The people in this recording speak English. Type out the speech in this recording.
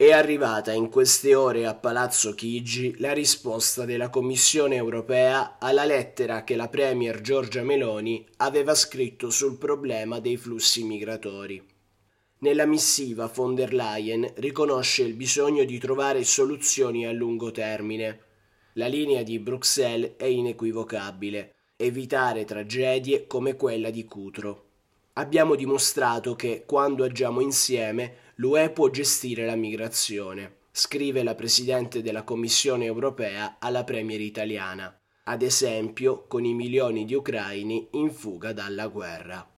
È arrivata in queste ore a Palazzo Chigi la risposta della Commissione europea alla lettera che la Premier Giorgia Meloni aveva scritto sul problema dei flussi migratori. Nella missiva von der Leyen riconosce il bisogno di trovare soluzioni a lungo termine. La linea di Bruxelles è inequivocabile, evitare tragedie come quella di Cutro. Abbiamo dimostrato che, quando agiamo insieme, l'UE può gestire la migrazione, scrive la Presidente della Commissione europea alla Premier italiana, ad esempio con i milioni di ucraini in fuga dalla guerra.